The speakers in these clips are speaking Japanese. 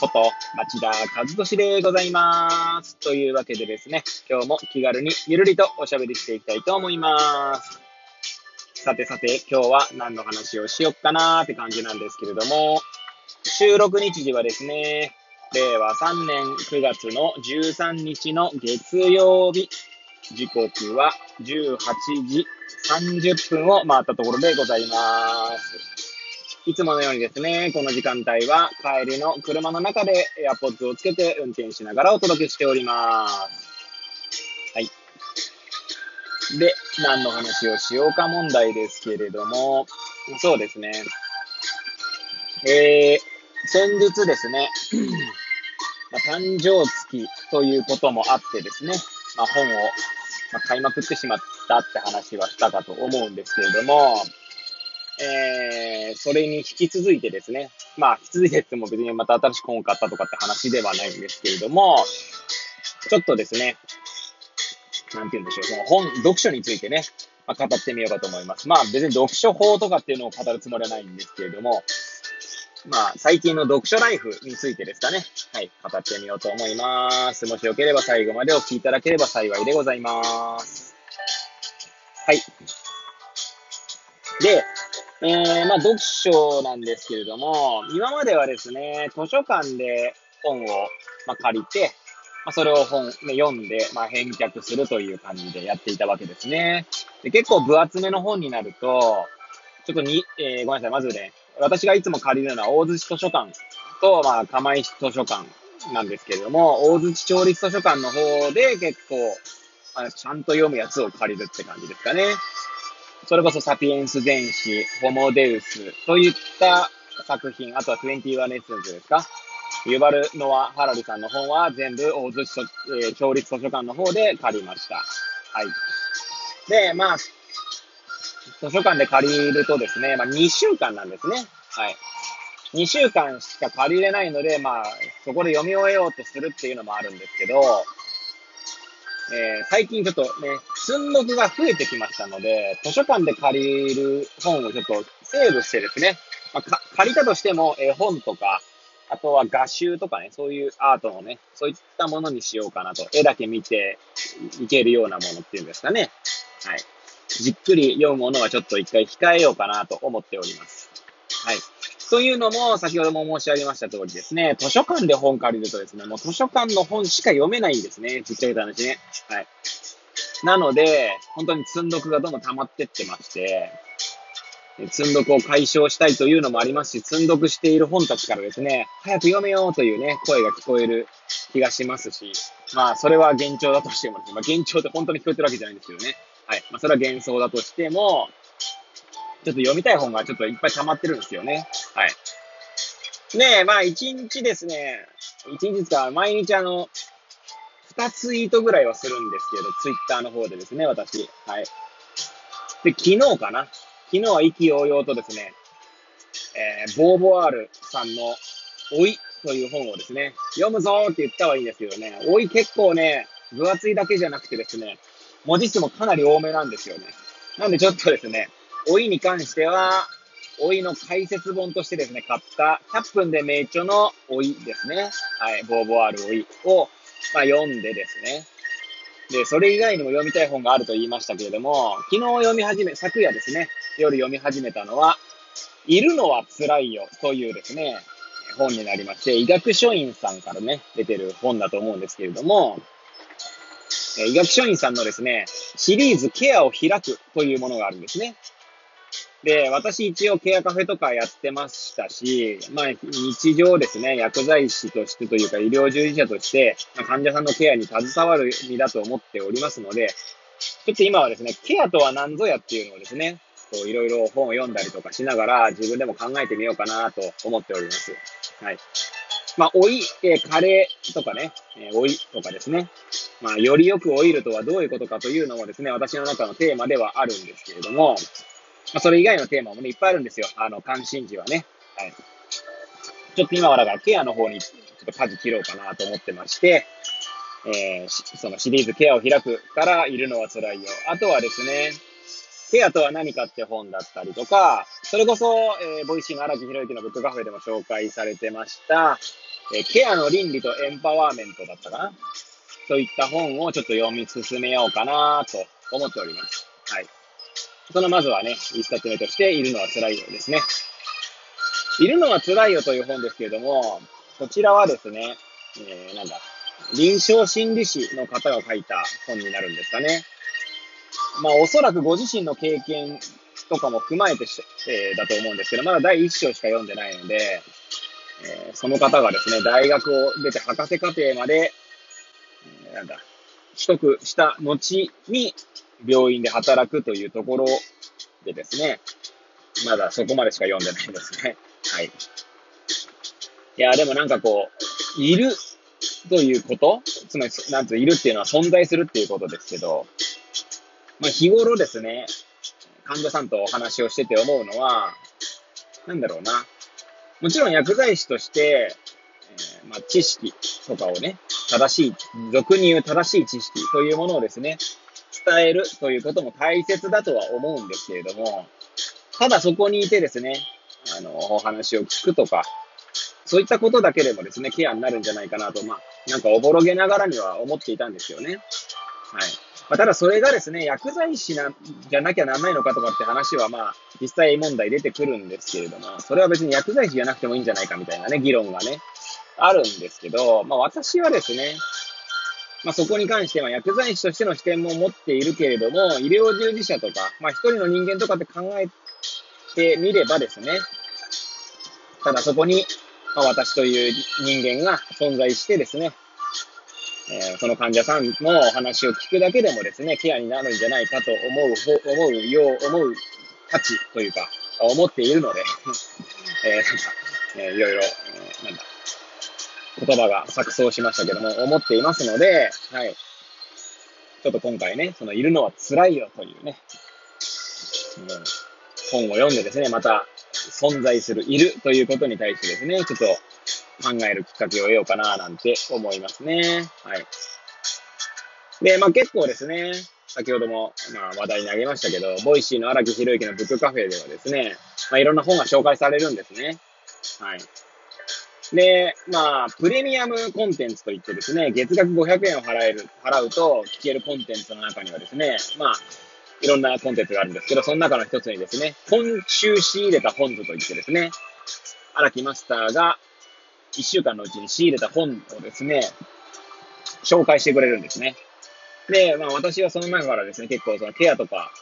こと町田和俊でございます。というわけでですね、今日も気軽にゆるりとおしゃべりしていきたいと思います。さてさて、今日は何の話をしよっかなーって感じなんですけれども、収録日時はですね、令和3年9月の13日の月曜日、時刻は18時30分を回ったところでございます。いつものようにですね、この時間帯は帰りの車の中で AirPods をつけて運転しながらお届けしております。はい。で、何の話をしようか問題ですけれども、そうですね。えー、先日ですね、まあ、誕生月ということもあってですね、まあ、本を、ま、買いまくってしまったって話はしたかと思うんですけれども、えー、それに引き続いてですね、まあ、引き続いてっても別にまた新しく本を買ったとかって話ではないんですけれども、ちょっとですね、なんて言うんでしょう、その本、読書についてね、まあ、語ってみようかと思います。まあ、別に読書法とかっていうのを語るつもりはないんですけれども、まあ、最近の読書ライフについてですかね。はい、語ってみようと思います。もしよければ最後までお聞きいただければ幸いでございます。はい。で、えー、まあ、読書なんですけれども、今まではですね、図書館で本を、まあ、借りて、まあ、それを本、ね、読んで、まあ、返却するという感じでやっていたわけですね。で結構分厚めの本になると、ちょっとに、えー、ごめんなさい、まずね、私がいつも借りるのは大槌図書館と、まあ、釜石図書館なんですけれども、大槌町立図書館の方で結構、あちゃんと読むやつを借りるって感じですかね。それこそサピエンス全史、ホモデウスといった作品、あとは21ネッスンズですか？ユバル・ノア・ハラリさんの本は全部大津市、えー、町立図書館の方で借りました。はい。で、まあ、図書館で借りるとですね、まあ2週間なんですね。はい。2週間しか借りれないので、まあ、そこで読み終えようとするっていうのもあるんですけど、えー、最近ちょっとね、寸読が増えてきましたので、図書館で借りる本をちょっとセーブしてですね、まあ、借りたとしても絵本とか、あとは画集とかね、そういうアートのね、そういったものにしようかなと。絵だけ見ていけるようなものっていうんですかね。はい。じっくり読むものはちょっと一回控えようかなと思っております。はい。というのも、先ほども申し上げました通りですね、図書館で本借りるとですね、もう図書館の本しか読めないんですね。ちっちゃい話ね。はい。なので、本当に積んどくがどんどん溜まってってまして、積んどくを解消したいというのもありますし、積んどくしている本たちからですね、早く読めようというね、声が聞こえる気がしますし、まあ、それは幻聴だとしてもね、まあ、幻聴って本当に聞こえてるわけじゃないんですけどね。はい。まあ、それは幻想だとしても、ちょっと読みたい本がちょっといっぱい溜まってるんですよね。はい。で、まあ、一日ですね、一日ですか、毎日あの、二ツイートぐらいはするんですけど、ツイッターの方でですね、私。はい。で、昨日かな。昨日は意気揚々とですね、えー、ボーボワールさんの、老いという本をですね、読むぞーって言ったはいいんですけどね、老い結構ね、分厚いだけじゃなくてですね、文字数もかなり多めなんですよね。なんでちょっとですね、老いに関しては、老いの解説本としてですね、買った100分で名著の老いですね。はい、ボーボワール老いを、まあ、読んでですね。で、それ以外にも読みたい本があると言いましたけれども、昨日読み始め、昨夜ですね、夜読み始めたのは、いるのは辛いよというですね、本になりまして、医学書院さんからね、出てる本だと思うんですけれども、医学書院さんのですね、シリーズケアを開くというものがあるんですね。で、私一応ケアカフェとかやってましたし、まあ日常ですね、薬剤師としてというか医療従事者として、まあ、患者さんのケアに携わる身だと思っておりますので、ちょっと今はですね、ケアとは何ぞやっていうのをですね、こういろいろ本を読んだりとかしながら自分でも考えてみようかなと思っております。はい。まあ、老い、えー、カレーとかね、えー、老いとかですね。まあ、よりよく老いるとはどういうことかというのもですね、私の中のテーマではあるんですけれども、あ、それ以外のテーマもね、いっぱいあるんですよ。あの、関心事はね。はい。ちょっと今はだからケアの方にちょっと舵切ろうかなと思ってまして、えー、そのシリーズケアをひらくからいるのは辛いよ。あとはですね、ケアとは何かって本だったりとか、それこそ、えー、 Voicy の荒木博行のブックカフェでも紹介されてました、えー、ケアの倫理とエンパワーメントだったかな？といった本をちょっと読み進めようかなと思っております。はい。そのまずはね、一冊目として、いるのは辛いよですね。いるのは辛いよという本ですけれども、こちらはですね、えー、なんだ、臨床心理士の方が書いた本になるんですかね。まあ、おそらくご自身の経験とかも踏まえてし、えー、だと思うんですけど、まだ第一章しか読んでないので、えー、その方がですね、大学を出て博士課程まで、えー、なんだ、取得した後に病院で働くというところでですね、まだそこまでしか読んでないですね。はい。いや、でもなんかこう、いるということつまり、なんつう、いるっていうのは存在するっていうことですけど、まあ、日頃ですね、患者さんとお話をしてて思うのは、なんだろうな。もちろん薬剤師として、えー、まあ、知識とかをね、正しい、俗に言う正しい知識というものをですね、伝えるということも大切だとは思うんですけれども、ただそこにいてですね、あの、お話を聞くとか、そういったことだけでもですね、ケアになるんじゃないかなと、まあ、なんかおぼろげながらには思っていたんですよね。はい。まあ、ただそれがですね、薬剤師な、じゃなきゃなんないのかとかって話はまあ、実際問題出てくるんですけれども、それは別に薬剤師じゃなくてもいいんじゃないかみたいなね、議論がね、あるんですけど、まあ私はですね、まあそこに関しては薬剤師としての視点も持っているけれども、医療従事者とか、まあ一人の人間とかって考えてみればですね、ただそこに、まあ、私という人間が存在してですね、えー、その患者さんのお話を聞くだけでもですね、ケアになるんじゃないかと思う、思うよう、思う価値というか、思っているので えー、なんか、えー、いろいろ、えー、なんだ、言葉が錯綜しましたけども、思っていますので、はい。ちょっと今回ね、その、いるのは辛いよというね、うん、本を読んでですね、また、存在する、いるということに対してですね、ちょっと、考えるきっかけを得ようかな、なんて思いますね。はい。で、まあ結構ですね、先ほども、まあ話題に挙げましたけど、 Voicy の荒木博行のブックカフェではですね、まあいろんな本が紹介されるんですね。はい。で、まあ、プレミアムコンテンツといってですね、月額500円を払える、払うと聞けるコンテンツの中にはですね、まあ、いろんなコンテンツがあるんですけど、その中の一つにですね、今週仕入れた本図といってですね、荒木マスターが一週間のうちに仕入れた本をですね、紹介してくれるんですね。で、まあ私はその中からですね、結構そのケアとか、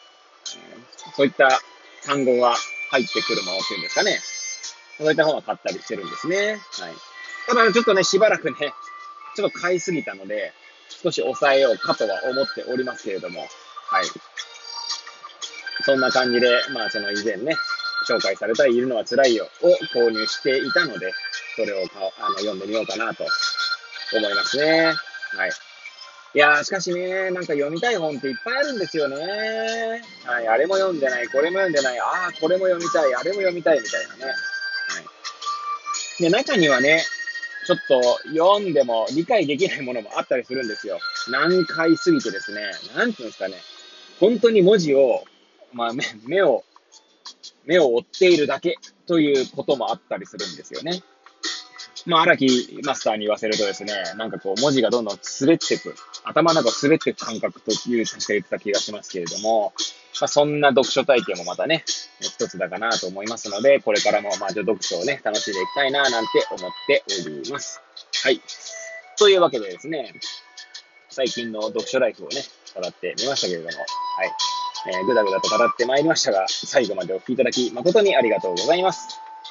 そういった単語が入ってくるものっていうんですかね。そういった本は買ったりしてるんですね。はい。ただちょっとね、しばらくね、ちょっと買いすぎたので、少し抑えようかとは思っておりますけれども、はい。そんな感じで、まあその以前ね、紹介されたいるのは辛いよを購入していたので、それをあの読んでみようかなと思いますね。はい。いやー、しかしね、なんか読みたい本っていっぱいあるんですよね。はい。あれも読んでない、これも読んでない、ああ、これも読みたい、あれも読みたいみたいなね。で、中にはね、ちょっと読んでも理解できないものもあったりするんですよ。難解すぎてですね、なんていうんですかね。本当に文字を、まあ、目を目を追っているだけということもあったりするんですよね。まあ、荒木マスターに言わせるとですね、なんかこう、文字がどんどん滑っていく、頭の中滑っていく感覚という、確か言ってた気がしますけれども、まあ、そんな読書体験もまたね、一つだかなと思いますので、これからもまあ、読書をね、楽しんでいきたいな、なんて思っております。はい。というわけでですね、最近の読書ライフをね、語ってみましたけれども、はい。えー、ぐだぐだと語ってまいりましたが、最後までお聴きいただき誠にありがとうございます。